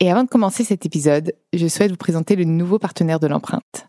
Et avant de commencer cet épisode, je souhaite vous présenter le nouveau partenaire de l'empreinte.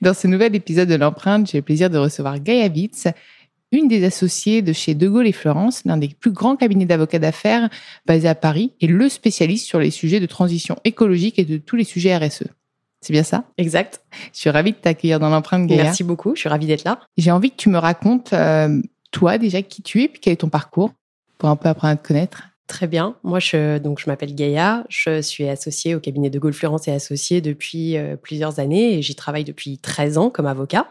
Dans ce nouvel épisode de l'empreinte, j'ai le plaisir de recevoir Gaia Witz, une des associées de chez De Gaulle et Florence, l'un des plus grands cabinets d'avocats d'affaires basés à Paris, et le spécialiste sur les sujets de transition écologique et de tous les sujets RSE. C'est bien ça? Exact. Je suis ravie de t'accueillir dans l'empreinte, Gaia. Merci beaucoup, je suis ravie d'être là. J'ai envie que tu me racontes, euh, toi déjà, qui tu es, puis quel est ton parcours, pour un peu apprendre à te connaître. Très bien. Moi, je, donc, je m'appelle Gaïa. Je suis associée au cabinet de Gaulle Florence et associée depuis euh, plusieurs années et j'y travaille depuis 13 ans comme avocat.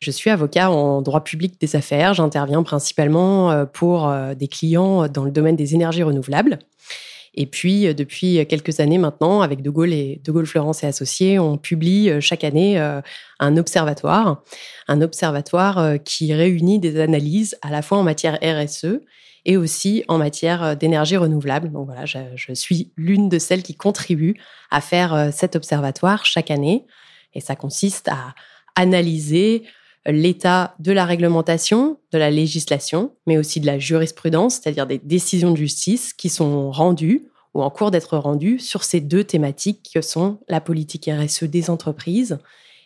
Je suis avocat en droit public des affaires. J'interviens principalement euh, pour euh, des clients dans le domaine des énergies renouvelables. Et puis, depuis quelques années maintenant, avec De Gaulle et De Gaulle Florence et Associés, on publie chaque année un observatoire, un observatoire qui réunit des analyses à la fois en matière RSE et aussi en matière euh, d'énergie renouvelable. Donc voilà, je, je suis l'une de celles qui contribuent à faire euh, cet observatoire chaque année. Et ça consiste à analyser l'état de la réglementation, de la législation, mais aussi de la jurisprudence, c'est-à-dire des décisions de justice qui sont rendues ou en cours d'être rendues sur ces deux thématiques que sont la politique RSE des entreprises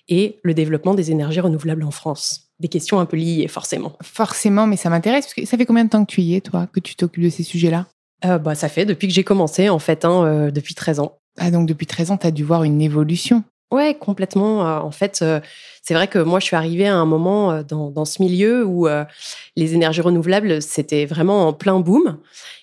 et le développement des énergies renouvelables en France des questions un peu liées, forcément. Forcément, mais ça m'intéresse. Ça fait combien de temps que tu y es, toi, que tu t'occupes de ces sujets-là? Euh, bah, Ça fait depuis que j'ai commencé, en fait, hein, euh, depuis 13 ans. Ah, donc depuis 13 ans, tu as dû voir une évolution Ouais, complètement. Euh, en fait, c'est vrai que moi, je suis arrivée à un moment dans, dans ce milieu où les énergies renouvelables, c'était vraiment en plein boom.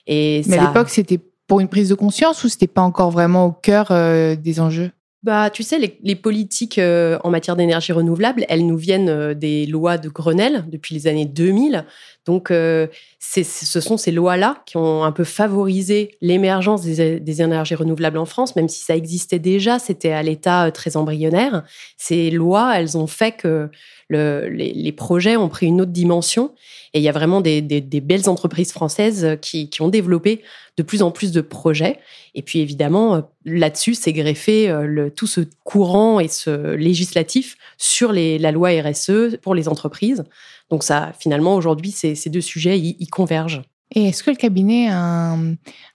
Et Mais à l'époque, c'était pour une prise de conscience ou c'était pas encore vraiment au cœur des enjeux? Bah, tu sais, les, politiques euh, en matière d'énergie renouvelable, elles nous viennent euh, des lois de Grenelle depuis les années 2000. Donc, euh, ce sont ces lois-là qui ont un peu favorisé l'émergence des, énergies renouvelables en France, même si ça existait déjà, c'était à l'état très embryonnaire. Ces lois, elles ont fait que les, projets ont pris une autre dimension. Et il y a vraiment des, belles entreprises françaises qui, ont développé de plus en plus de projets. Et puis évidemment, euh, là-dessus, c'est greffé euh, tout ce courant et ce législatif sur la loi RSE pour les entreprises. Donc ça, finalement, aujourd'hui, ces, deux sujets, ils convergent. Et est-ce que le cabinet a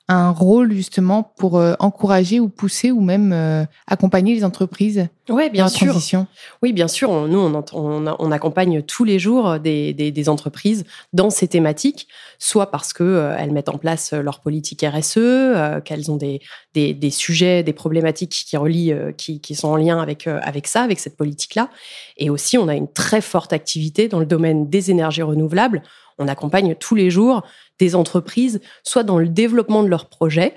un, rôle justement pour euh, encourager ou pousser ou même euh, accompagner les entreprises Ouais, bien dans sûr. Transition? Oui, bien sûr. Nous, on, on, accompagne tous les jours des, des, entreprises dans ces thématiques, soit parce que euh, elles mettent en place leur politique RSE, qu'elles ont des, des, sujets, des problématiques qui relient, qui, qui, sont en lien avec avec ça, avec cette politique-là. Et aussi, on a une très forte activité dans le domaine des énergies renouvelables. On accompagne tous les jours des entreprises, soit dans le développement de leurs projets,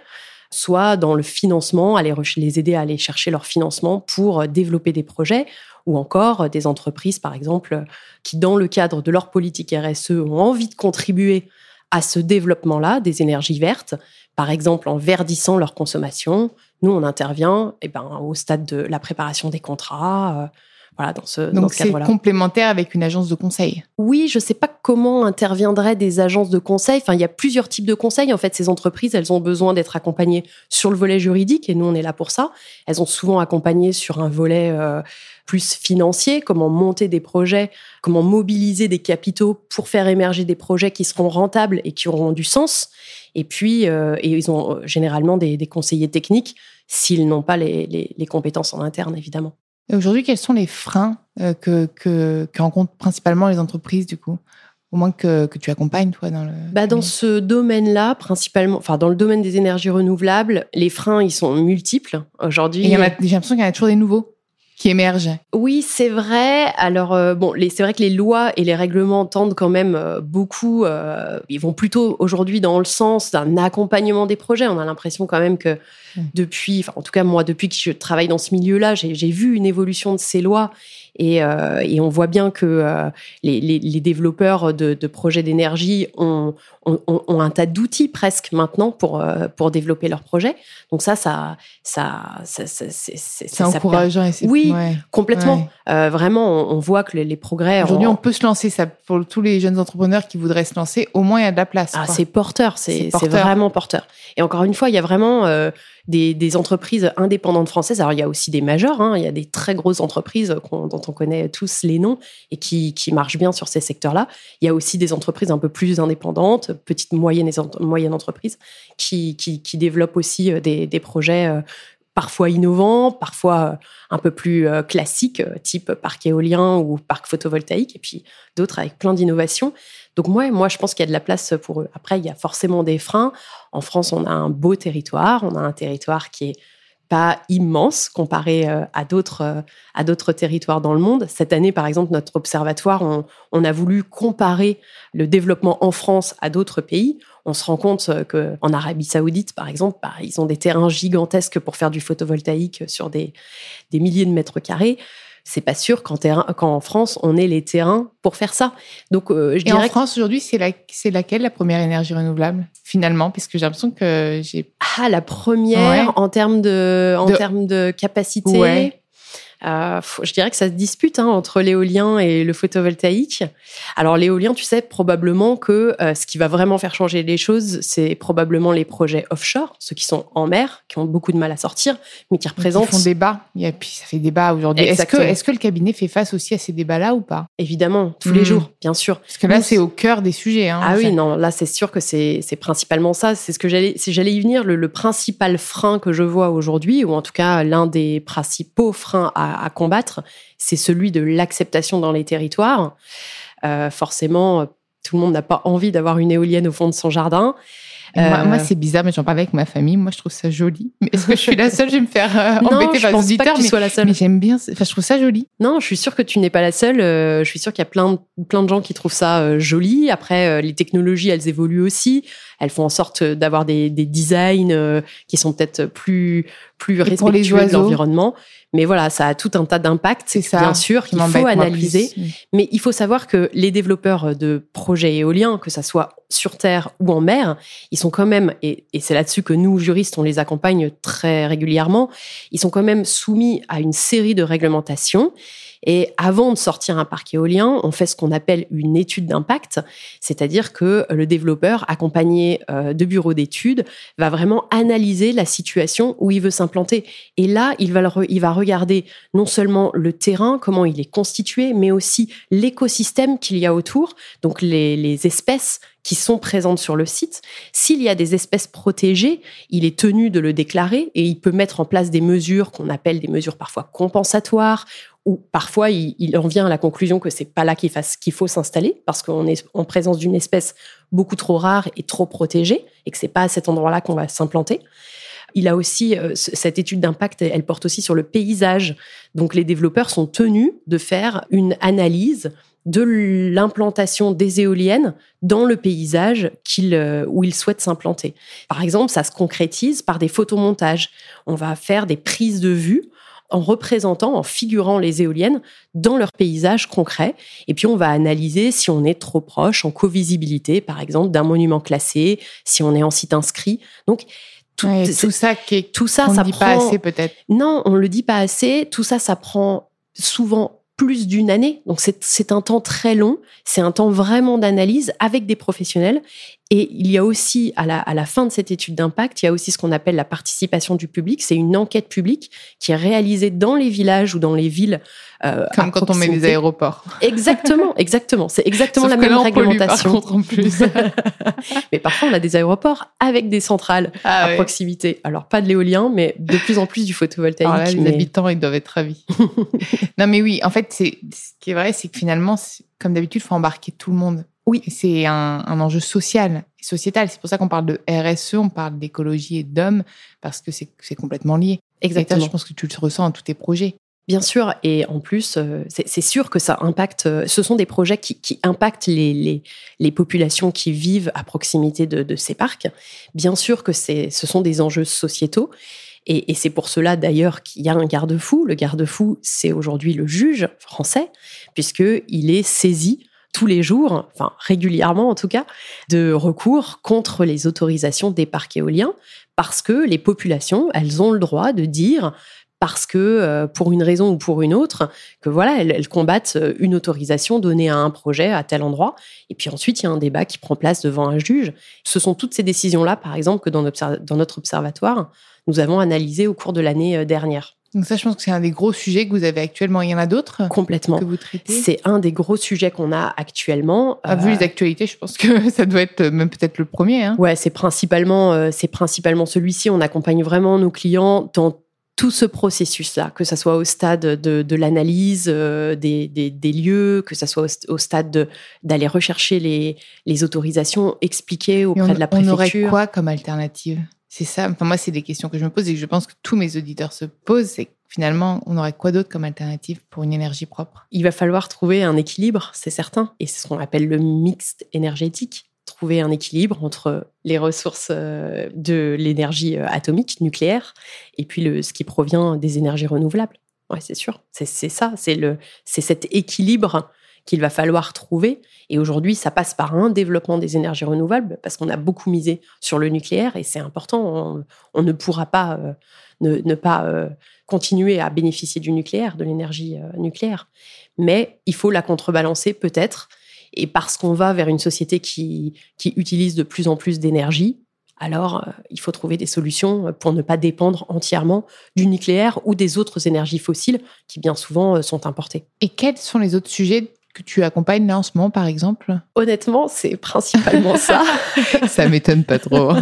soit dans le financement, aller les aider à aller chercher leur financement pour euh, développer des projets, ou encore euh, des entreprises, par exemple, qui, dans le cadre de leur politique RSE, ont envie de contribuer à ce développement-là des énergies vertes, par exemple en verdissant leur consommation. Nous, on intervient eh ben, au stade de la préparation des contrats, euh, Voilà, dans ce, Donc c'est complémentaire avec une agence de conseil. Oui, je ne sais pas comment interviendraient des agences de conseil. Enfin, il y a plusieurs types de conseils. En fait, ces entreprises, elles ont besoin d'être accompagnées sur le volet juridique et nous, on est là pour ça. Elles ont souvent accompagné sur un volet euh, plus financier, comment monter des projets, comment mobiliser des capitaux pour faire émerger des projets qui seront rentables et qui auront du sens. Et puis, euh, et ils ont euh, généralement des, conseillers techniques s'ils n'ont pas les, compétences en interne, évidemment. Aujourd'hui, quels sont les freins euh, que, que, rencontrent principalement les entreprises, du coup? Au moins que, que, tu accompagnes, toi, dans le... Bah dans ce domaine-là, principalement, enfin, dans le domaine des énergies renouvelables, les freins, ils sont multiples. Aujourd'hui... J'ai l'impression qu'il y en a toujours des nouveaux qui émergent. Oui, c'est vrai. Alors euh, bon, c'est vrai que les lois et les règlements tendent quand même euh, beaucoup. Euh, ils vont plutôt aujourd'hui dans le sens d'un accompagnement des projets. On a l'impression quand même que mmh. depuis, enfin en tout cas moi, depuis que je travaille dans ce milieu-là, j'ai vu une évolution de ces lois et, euh, et, on voit bien que euh, les, les, les, développeurs de, de projets d'énergie ont, ont, ont, un tas d'outils presque maintenant pour, euh, pour développer leurs projets. Donc ça, ça, ça, ça, c'est encourageant. Et oui, complètement. Vraiment, on, voit que les, progrès. Aujourd'hui, on peut se lancer. Ça pour tous les jeunes entrepreneurs qui voudraient se lancer. Au moins, il y a de la place. Ah, c'est porteur. C'est vraiment porteur. Et encore une fois, il y a vraiment des, des, entreprises indépendantes françaises. Alors, il y a aussi des majeurs. Hein. Il y a des très grosses entreprises dont on connaît tous les noms et qui, qui marchent bien sur ces secteurs-là. Il y a aussi des entreprises un peu plus indépendantes, petites, moyennes, moyennes entreprises, qui, qui, qui développent aussi euh, des, des projets parfois innovants, parfois euh, un peu plus euh, classiques, euh, type parc éolien ou parc photovoltaïque, et puis d'autres avec plein d'innovations. Donc moi, moi, je pense qu'il y a de la place pour eux. Après, il y a forcément des freins. En France, on a un beau territoire, on a un territoire qui est pas immense comparé à d'autres à d'autres territoires dans le monde. Cette année, par exemple, notre observatoire, on, a voulu comparer le développement en France à d'autres pays on se rend compte euh, qu'en Arabie Saoudite, par exemple, bah, ils ont des terrains gigantesques pour faire du photovoltaïque sur des, milliers de mètres carrés. C'est pas sûr qu'en, France, on ait les terrains pour faire ça. Donc, euh, je Et en France, aujourd'hui, c'est, laquelle la première énergie renouvelable, finalement? Puisque j'ai l'impression que j'ai. Ah, la première en termes de, en termes de capacité. Je dirais que ça se dispute hein, entre l'éolien et le photovoltaïque. Alors l'éolien, tu sais probablement que euh, ce qui va vraiment faire changer les choses, c'est probablement les projets offshore, ceux qui sont en mer, qui ont beaucoup de mal à sortir, mais qui représentent. Ils font débat. Et puis ça fait débat aujourd'hui. Est-ce que, est que le cabinet fait face aussi à ces débats-là ou pas? Évidemment, tous les hmm. jours, bien sûr. Parce que là, c'est au cœur des sujets. Hein, ah oui, non, là c'est sûr que c'est principalement ça. C'est ce que j'allais, si j'allais y venir, le, le principal frein que je vois aujourd'hui, ou en tout cas l'un des principaux freins à à, combattre, c'est celui de l'acceptation dans les territoires. Euh, forcément, tout le monde n'a pas envie d'avoir une éolienne au fond de son jardin. Moi, euh, c'est bizarre, mais j'en parle avec ma famille. Moi, je trouve ça joli. Est-ce que je suis la seule? Je vais me faire euh, embêter par les auditeurs. mais, sois la seule. mais j'aime bien. Enfin, je trouve ça joli. Non, je suis sûre que tu n'es pas la seule. je suis sûre qu'il y a plein de, plein de gens qui trouvent ça joli. Après, les technologies, elles évoluent aussi. Elles font en sorte d'avoir des, des designs qui sont peut-être plus plus respectueux de l'environnement. Mais voilà, ça a tout un tas d'impacts, bien sûr, qu'il faut analyser. Mais il faut savoir que les développeurs de projets éoliens, que ça soit sur terre ou en mer, ils sont quand même, et, et c'est là-dessus que nous, juristes, on les accompagne très régulièrement, ils sont quand même soumis à une série de réglementations et avant de sortir un parc éolien, on fait ce qu'on appelle une étude d'impact, c'est-à-dire que le développeur, accompagné euh, de bureaux d'études, va vraiment analyser la situation où il veut s'implanter. Et là, il va, il va regarder non seulement le terrain, comment il est constitué, mais aussi l'écosystème qu'il y a autour, donc les, les espèces qui sont présentes sur le site. S'il y a des espèces protégées, il est tenu de le déclarer et il peut mettre en place des mesures qu'on appelle des mesures parfois compensatoires ou parfois il, en vient à la conclusion que c'est pas là qu'il faut s'installer parce qu'on est en présence d'une espèce beaucoup trop rare et trop protégée et que c'est pas à cet endroit-là qu'on va s'implanter. Il a aussi euh, cette étude d'impact, elle porte aussi sur le paysage. Donc les développeurs sont tenus de faire une analyse de l'implantation des éoliennes dans le paysage euh, où ils souhaitent s'implanter. Par exemple, ça se concrétise par des photomontages. On va faire des prises de vue en représentant, en figurant les éoliennes dans leur paysage concret. Et puis on va analyser si on est trop proche en co-visibilité, par exemple, d'un monument classé, si on est en site inscrit. Donc tout, ça qui tout ça, ça dit pas assez peut-être. Non, on le dit pas assez. Tout ça, ça prend souvent plus d'une année. Donc c'est un temps très long, c'est un temps vraiment d'analyse avec des professionnels. Et il y a aussi, à la, à la fin de cette étude d'impact, il y a aussi ce qu'on appelle la participation du public. C'est une enquête publique qui est réalisée dans les villages ou dans les villes. Euh, Comme quand on met des aéroports. Exactement, exactement. C'est exactement Sauf la même là, on pollue, réglementation. par contre, en plus. mais parfois, on a des aéroports avec des centrales Ah à ouais. proximité. Alors, pas de l'éolien, mais de plus en plus du photovoltaïque. Alors là, les mais- habitants, ils doivent être ravis. non, mais oui, en fait, ce qui est vrai, c'est que finalement, comme d'habitude, il faut embarquer tout le monde. Oui. Et C'est un, un enjeu social et sociétal. C'est pour ça qu'on parle de RSE, on parle d'écologie et d'hommes, parce que c'est complètement lié. Et Exactement. je pense que tu le ressens dans tous tes projets. Bien sûr, et en plus, euh, c'est sûr que ça impacte. euh, Ce sont des projets qui, qui impactent les, les, les populations qui vivent à proximité de, de ces parcs. Bien sûr que ce sont des enjeux sociétaux. Et, et c'est pour cela d'ailleurs qu'il y a un garde-fou. Le garde-fou, c'est aujourd'hui le juge français, puisqu'il est saisi tous les jours, enfin régulièrement en tout cas, de recours contre les autorisations des parcs éoliens, parce que les populations, elles ont le droit de dire parce que euh, pour une raison ou pour une autre, que voilà, elles, combattent euh, une autorisation donnée à un projet à tel endroit. Et puis ensuite, il y a un débat qui prend place devant un juge. Ce sont toutes ces décisions-là, par exemple, que dans, notre- dans notre observatoire, nous avons analysé au cours de l'année euh, dernière. Donc ça, je pense que c'est un des gros sujets que vous avez actuellement. Il y en a d'autres Complètement. que vous traitez? C'est un des gros sujets qu'on a actuellement. Ah, Vu Euh, les actualités, je pense que ça doit être même peut-être le premier. Hein. Ouais, c'est principalement, euh, c'est principalement celui-ci. On accompagne vraiment nos clients dans tout ce processus-là, que ça soit au stade de, de l'analyse euh, des, des, des lieux, que ça soit au, st- au stade de- d'aller rechercher les, les autorisations, expliquer auprès on, de la on aurait préfecture. quoi comme alternative? C'est ça. Enfin, moi, c'est des questions que je me pose et que je pense que tous mes auditeurs se posent. C'est finalement, on aurait quoi d'autre comme alternative pour une énergie propre? Il va falloir trouver un équilibre, c'est certain. Et c'est ce qu'on appelle le mixte énergétique. Trouver un équilibre entre les ressources euh, de l'énergie euh, atomique, nucléaire, et puis le, ce qui provient des énergies renouvelables. Ouais, c'est sûr. C'est ça. C'est cet équilibre qu'il va falloir trouver. Et aujourd'hui, ça passe par un développement des énergies renouvelables parce qu'on a beaucoup misé sur le nucléaire et c'est important. On, ne pourra pas euh, ne, pas euh, continuer à bénéficier du nucléaire, de l'énergie euh, nucléaire. Mais il faut la contrebalancer peut-être. Et parce qu'on va vers une société qui, qui utilise de plus en plus d'énergie, alors il faut trouver des solutions pour ne pas dépendre entièrement du nucléaire ou des autres énergies fossiles qui bien souvent sont importées. Et quels sont les autres sujets que tu accompagnes là en ce moment, par exemple? Honnêtement, c'est principalement ça. Ça m'étonne pas trop.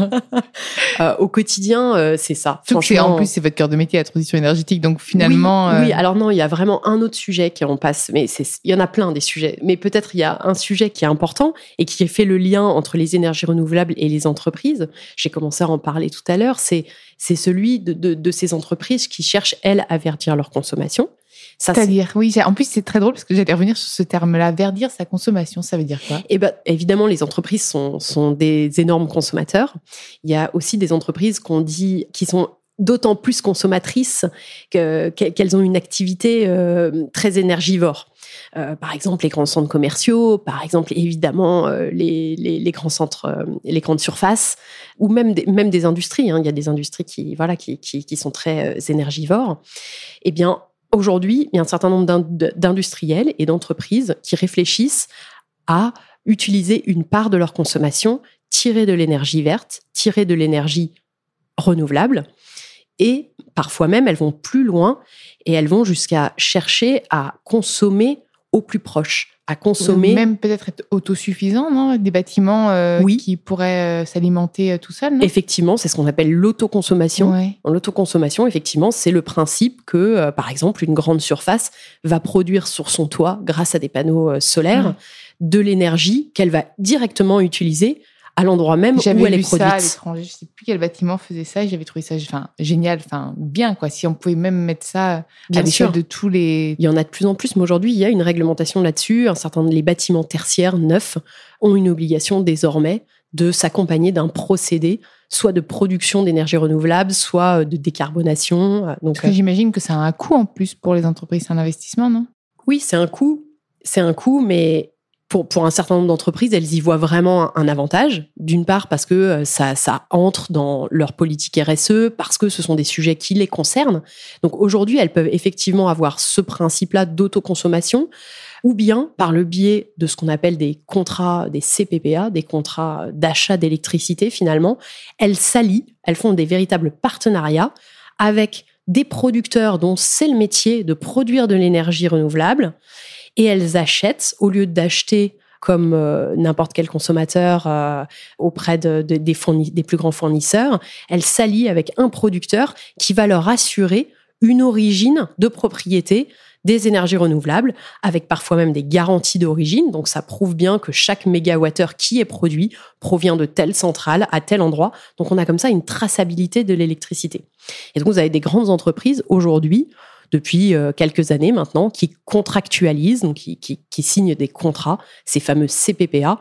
Euh, au quotidien, euh, c'est ça. C'est- en plus, c'est votre cœur de métier, la transition énergétique. Donc finalement, oui, euh, oui, alors non, il y a vraiment un autre sujet qui en passe, mais il y en a plein des sujets. Mais peut-être il y a un sujet qui est important et qui fait le lien entre les énergies renouvelables et les entreprises. J'ai commencé à en parler tout à l'heure. C'est c'est celui de, de, de ces entreprises qui cherchent elles à verdir leur consommation. C'est-à-dire, oui, en plus, c'est très drôle parce que j'allais revenir sur ce terme-là. Verdir sa consommation, ça veut dire quoi? Eh ben, évidemment, les entreprises sont, sont des énormes consommateurs. Il y a aussi des entreprises qu'on dit qui sont d'autant plus consommatrices que- que- qu'elles ont une activité euh, très énergivore. Euh, par exemple, les grands centres commerciaux, par exemple, évidemment, euh, les, les- les grands centres, les grandes surfaces, ou même des, même des industries. hein. Il y a des industries qui, voilà, qui, qui, qui sont très énergivores. Eh bien, aujourd'hui, il y a un certain nombre d'in- d'industriels et d'entreprises qui réfléchissent à utiliser une part de leur consommation, tirer de l'énergie verte, tirer de l'énergie renouvelable. Et parfois même, elles vont plus loin et elles vont jusqu'à chercher à consommer au plus proche, à consommer. Même peut-être être autosuffisant, non Des bâtiments euh, Oui. qui pourraient euh, s'alimenter euh, tout seuls, Effectivement, c'est ce qu'on appelle l'autoconsommation. Ouais. L'autoconsommation, effectivement, c'est le principe que, par exemple, une grande surface va produire sur son toit, grâce à des panneaux solaires, Ouais. de l'énergie qu'elle va directement utiliser à l'endroit même où J'avais elle est vu ça à produite. l'étranger. Je sais plus quel bâtiment faisait ça. J'avais trouvé ça, enfin, génial, enfin, bien quoi. Si on pouvait même mettre ça à Bien l'échelle sûr. de tous les. Il y en a de plus en plus, mais aujourd'hui, il y a une réglementation là-dessus. Un certain les bâtiments tertiaires neufs ont une obligation désormais de s'accompagner d'un procédé, soit de production d'énergie renouvelable, soit de décarbonation. Donc, Parce que j'imagine que ça a un coût en plus pour les entreprises, c'est un investissement, non? Oui, c'est un coût, c'est un coût, mais pour, pour un certain nombre d'entreprises, elles y voient vraiment un, avantage. D'une part, parce que euh, ça, ça entre dans leur politique RSE, parce que ce sont des sujets qui les concernent. Donc aujourd'hui, elles peuvent effectivement avoir ce principe-là d'autoconsommation, ou bien par le biais de ce qu'on appelle des contrats, des CPPA, des contrats d'achat d'électricité finalement. Elles s'allient, elles font des véritables partenariats avec des producteurs dont c'est le métier de produire de l'énergie renouvelable et elles achètent, au lieu d'acheter comme euh, n'importe quel consommateur euh, auprès de, des, des, plus grands fournisseurs, elles s'allient avec un producteur qui va leur assurer une origine de propriété des énergies renouvelables, avec parfois même des garanties d'origine. Donc ça prouve bien que chaque mégawattheure qui est produit provient de telle centrale à tel endroit. Donc on a comme ça une traçabilité de l'électricité. Et donc vous avez des grandes entreprises aujourd'hui depuis euh, quelques années maintenant, qui contractualisent, donc qui, qui, qui, signent des contrats, ces fameux CPPA,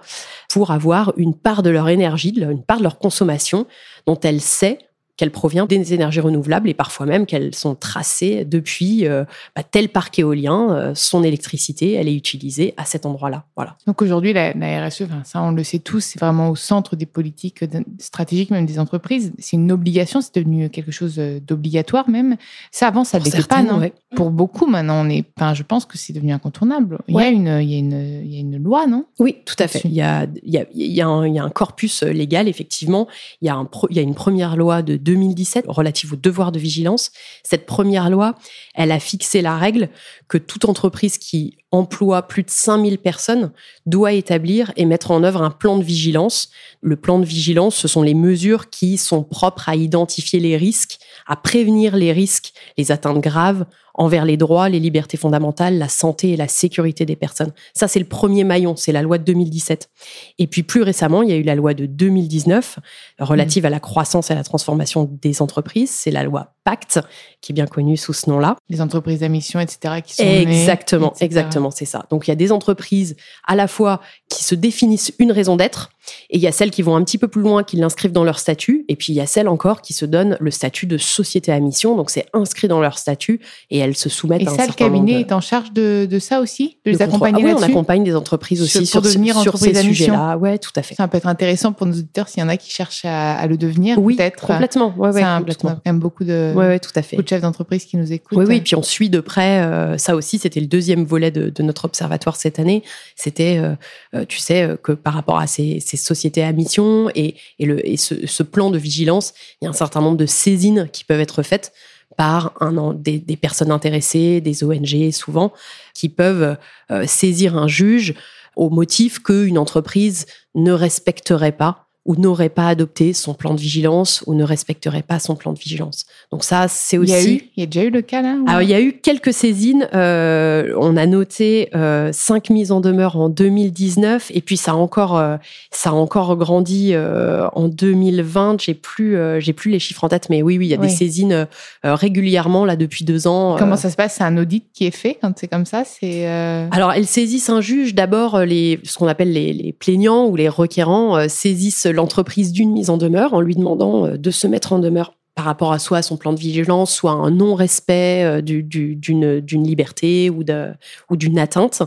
pour avoir une part de leur énergie, une part de leur consommation dont elle sait qu'elle provient des énergies renouvelables et parfois même qu'elles sont tracées depuis euh, bah, tel parc éolien, euh, son électricité, elle est utilisée à cet endroit-là. Voilà. Donc aujourd'hui, la, RSE, ça on le sait tous, c'est vraiment au centre des politiques stratégiques même des entreprises. C'est une obligation, c'est devenu quelque chose euh, d'obligatoire même. Ça avant, ça n'était pas, non Pour beaucoup maintenant, on est, enfin, je pense que c'est devenu incontournable. Il, y a une, il, y a une, il y a une loi, non Oui, tout à fait. Il y, a, il, y a, il, y a un, il y a un corpus légal, effectivement. Il y a, un, il y a une première loi de 2017 relative au devoir de vigilance. Cette première loi, elle a fixé la règle que toute entreprise qui emploie plus de 5000 personnes doit établir et mettre en œuvre un plan de vigilance. Le plan de vigilance, ce sont les mesures qui sont propres à identifier les risques, à prévenir les risques, les atteintes graves envers les droits, les libertés fondamentales, la santé et la sécurité des personnes. Ça, c'est le premier maillon, c'est la loi de 2017. Et puis plus récemment, il y a eu la loi de 2019 relative à la croissance et à la transformation des entreprises. C'est la loi Pacte, qui est bien connue sous ce nom-là. Les entreprises à mission, etc. Qui sont exactement, exactement, c'est ça. Donc il y a des entreprises à la fois qui se définissent une raison d'être, et il y a celles qui vont un petit peu plus loin, qui l'inscrivent dans leur statut. Et puis il y a celles encore qui se donnent le statut de société à mission. Donc c'est inscrit dans leur statut et elles se soumettent et à ça, le cabinet est en charge de, de ça aussi, de les accompagner ah oui, on accompagne des entreprises aussi sur, devenir sur ces sujets-là. Ouais, tout à fait. Ça peut être intéressant pour nos auditeurs s'il y en a qui cherchent à, le devenir. Oui, peut-être. complètement. Ouais, ouais, complètement. quand même beaucoup de, ouais, ouais, tout à fait. Beaucoup de chefs d'entreprise qui nous écoutent. Oui, oui. Et puis on suit de près. Euh, ça aussi, c'était le deuxième volet de, de, notre observatoire cette année. C'était, euh, euh tu sais, que par rapport à ces, ces sociétés à mission et, le, et ce, plan de vigilance, il y a un certain nombre de saisines qui peuvent être faites par un, des, des personnes intéressées, des ONG souvent, qui peuvent euh, saisir un juge au motif qu'une entreprise ne respecterait pas ou n'aurait pas adopté son plan de vigilance ou ne respecterait pas son plan de vigilance. Donc ça, c'est aussi. Il y a, eu, il y a déjà eu le cas là Alors il y a eu quelques saisines. Euh, on a noté euh, cinq mises en demeure en 2019 et puis ça a encore, euh, ça a encore grandi euh, en 2020. J'ai plus, j'ai plus les chiffres en tête, mais oui, oui, il y a des saisines régulièrement là depuis deux ans. Comment ça se passe? C'est un audit qui est fait quand c'est comme ça? C'est. Alors elles saisissent un juge. D'abord les, ce qu'on appelle les, les plaignants ou les requérants saisissent l'entreprise d'une mise en demeure en lui demandant euh, de se mettre en demeure par rapport à soit son plan de vigilance, soit un non-respect euh, d'une liberté ou d'une atteinte.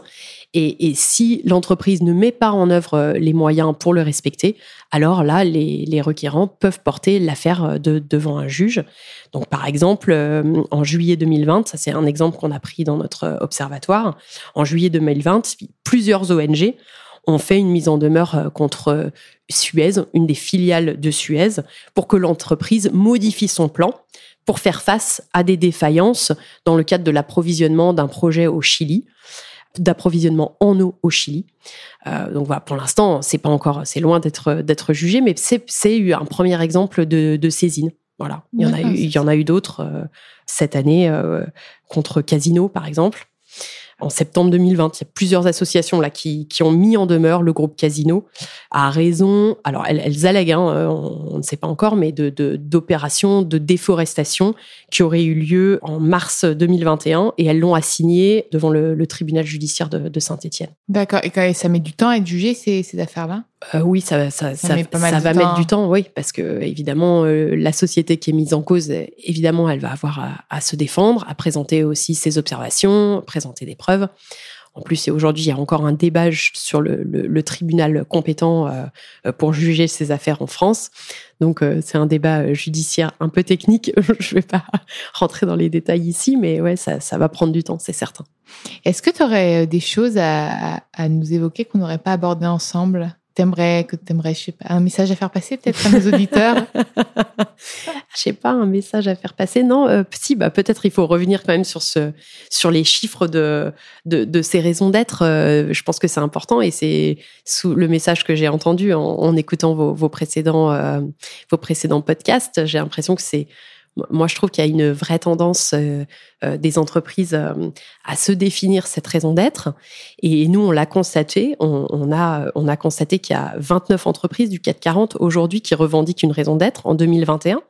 Et, si l'entreprise ne met pas en œuvre euh, les moyens pour le respecter, alors là, les, requérants peuvent porter l'affaire devant un juge. Donc, par exemple, en juillet 2020, ça c'est un exemple qu'on a pris dans notre observatoire, en juillet 2020, plusieurs ONG ont fait une mise en demeure euh, contre euh, Suez, une des filiales de Suez, pour que l'entreprise modifie son plan pour faire face à des défaillances dans le cadre de l'approvisionnement d'un projet au Chili d'approvisionnement en eau au Chili. Euh, donc voilà, pour l'instant, c'est pas encore, c'est loin d'être d'être jugé, mais c'est un premier exemple de, de saisine. Voilà, il y en a eu, il y en a eu d'autres cette année contre Casino, par exemple en septembre 2020. Il y a plusieurs associations là qui, qui ont mis en demeure le groupe Casino à raison, alors elles, allèguent, hein, euh, on, ne sait pas encore, mais de d'opérations de, déforestation qui auraient eu lieu en mars 2021 et elles l'ont assigné devant le, tribunal judiciaire de, Saint-Étienne. D'accord. Et ça met du temps à être jugé ces affaires-là? Euh, oui, ça, ça, ça, ça va mettre du temps, oui, parce que évidemment, euh, la société qui est mise en cause, évidemment, elle va avoir à, à, se défendre, à présenter aussi ses observations, présenter des preuves. En plus, aujourd'hui, il y a encore un débat sur le, tribunal compétent euh, pour juger ces affaires en France. Donc, c'est un débat judiciaire un peu technique. Je ne vais pas rentrer dans les détails ici, mais ouais, ça, va prendre du temps, c'est certain. Est-ce que tu aurais des choses à, à nous évoquer qu'on n'aurait pas abordées ensemble? T'aimerais que t'aimerais, je sais pas, un message à faire passer peut-être à nos auditeurs? je sais pas, un message à faire passer. Non, euh, si, bah peut-être il faut revenir quand même sur ce, sur les chiffres de de, de ces raisons d'être. Euh, je pense que c'est important et c'est sous le message que j'ai entendu en, écoutant vos, vos précédents euh, vos précédents podcasts. J'ai l'impression que c'est moi, je trouve qu'il y a une vraie tendance euh, euh, des entreprises euh, à se définir cette raison d'être. Et nous, on l'a constaté. On, a, on a constaté qu'il y a 29 entreprises du 440 aujourd'hui qui revendiquent une raison d'être en 2021.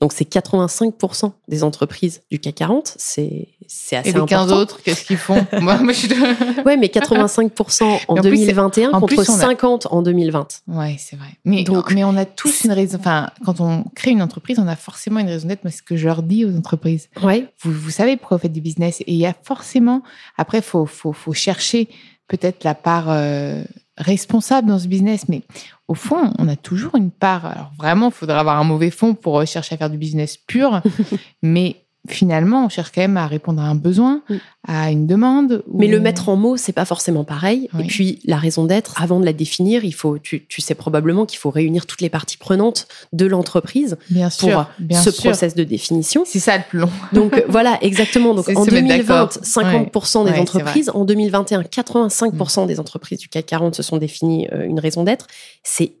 Donc, c'est 85% des entreprises du CAC 40. C'est c'est assez Et les 15 autres, qu'est-ce qu'ils font? Moi, je... Ouais, mais 85% en, 2021 contre 50 en 2020. Ouais, c'est vrai. Mais, Donc, mais on a tous une raison. Enfin, quand on crée une entreprise, on a forcément une raison d'être ce que je leur dis aux entreprises. Ouais. Vous, vous savez pourquoi vous faites du business. Et il y a forcément, après, faut, faut, faut chercher peut-être la part euh, responsable dans ce business. Mais au fond, on a toujours une part. Alors vraiment, il faudrait avoir un mauvais fond pour chercher à faire du business pur. mais finalement, on cherche quand même à répondre à un besoin, mm. à une demande. Mais le mettre en mots, c'est pas forcément pareil. Et puis, la raison d'être, avant de la définir, il faut, tu, sais probablement qu'il faut réunir toutes les parties prenantes de l'entreprise pour ce process de définition. C'est ça le plus long. Donc, voilà, exactement. Donc, en 2020, 50% des entreprises. En 2021, 85% des entreprises du CAC 40 se sont définies euh, une raison d'être. C'est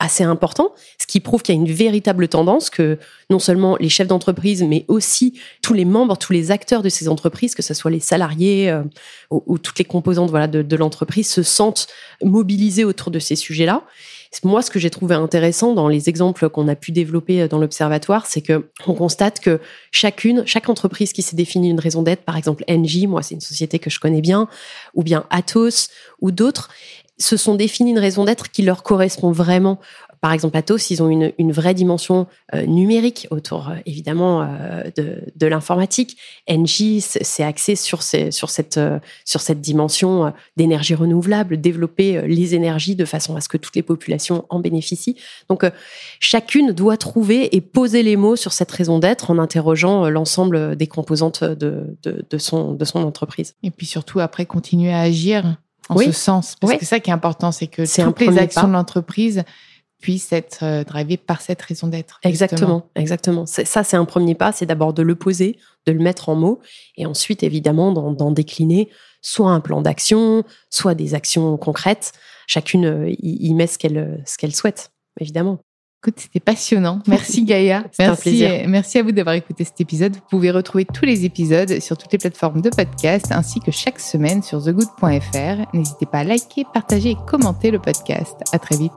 assez important, ce qui prouve qu'il y a une véritable tendance que non seulement les chefs d'entreprise, mais aussi tous les membres, tous les acteurs de ces entreprises, que ce soit les salariés euh, ou, toutes les composantes de, l'entreprise, se sentent mobilisés autour de ces sujets-là. Moi, ce que j'ai trouvé intéressant dans les exemples qu'on a pu développer dans l'observatoire, c'est que on constate que chacune, chaque entreprise qui s'est définie une raison d'être, par exemple Engie, moi c'est une société que je connais bien, ou bien Atos ou d'autres, se sont définis une raison d'être qui leur correspond vraiment. Par exemple, Atos, ils ont une, une vraie dimension euh, numérique autour, euh, évidemment, euh, de, de l'informatique. Engie, c'est axé sur, ces, sur, cette, sur cette dimension d'énergie renouvelable, développer les énergies de façon à ce que toutes les populations en bénéficient. Donc, chacune doit trouver et poser les mots sur cette raison d'être en interrogeant l'ensemble des composantes de, de, de, son, de son entreprise. Et puis surtout, après, continuer à agir en ce sens. Parce que ça qui est important, c'est que toutes les actions de l'entreprise puissent être euh, drivées par cette raison d'être. Exactement, exactement. Ça, c'est un premier pas, c'est d'abord de le poser, de le mettre en mots, et ensuite, évidemment, d'en décliner soit un plan d'action, soit des actions concrètes. Chacune euh, y, met ce qu'elle ce qu'elle souhaite, évidemment. Écoute, c'était passionnant. Merci Gaïa. merci, merci à vous d'avoir écouté cet épisode. Vous pouvez retrouver tous les épisodes sur toutes les plateformes de podcast ainsi que chaque semaine sur thegood.fr. N'hésitez pas à liker, partager et commenter le podcast. À très vite.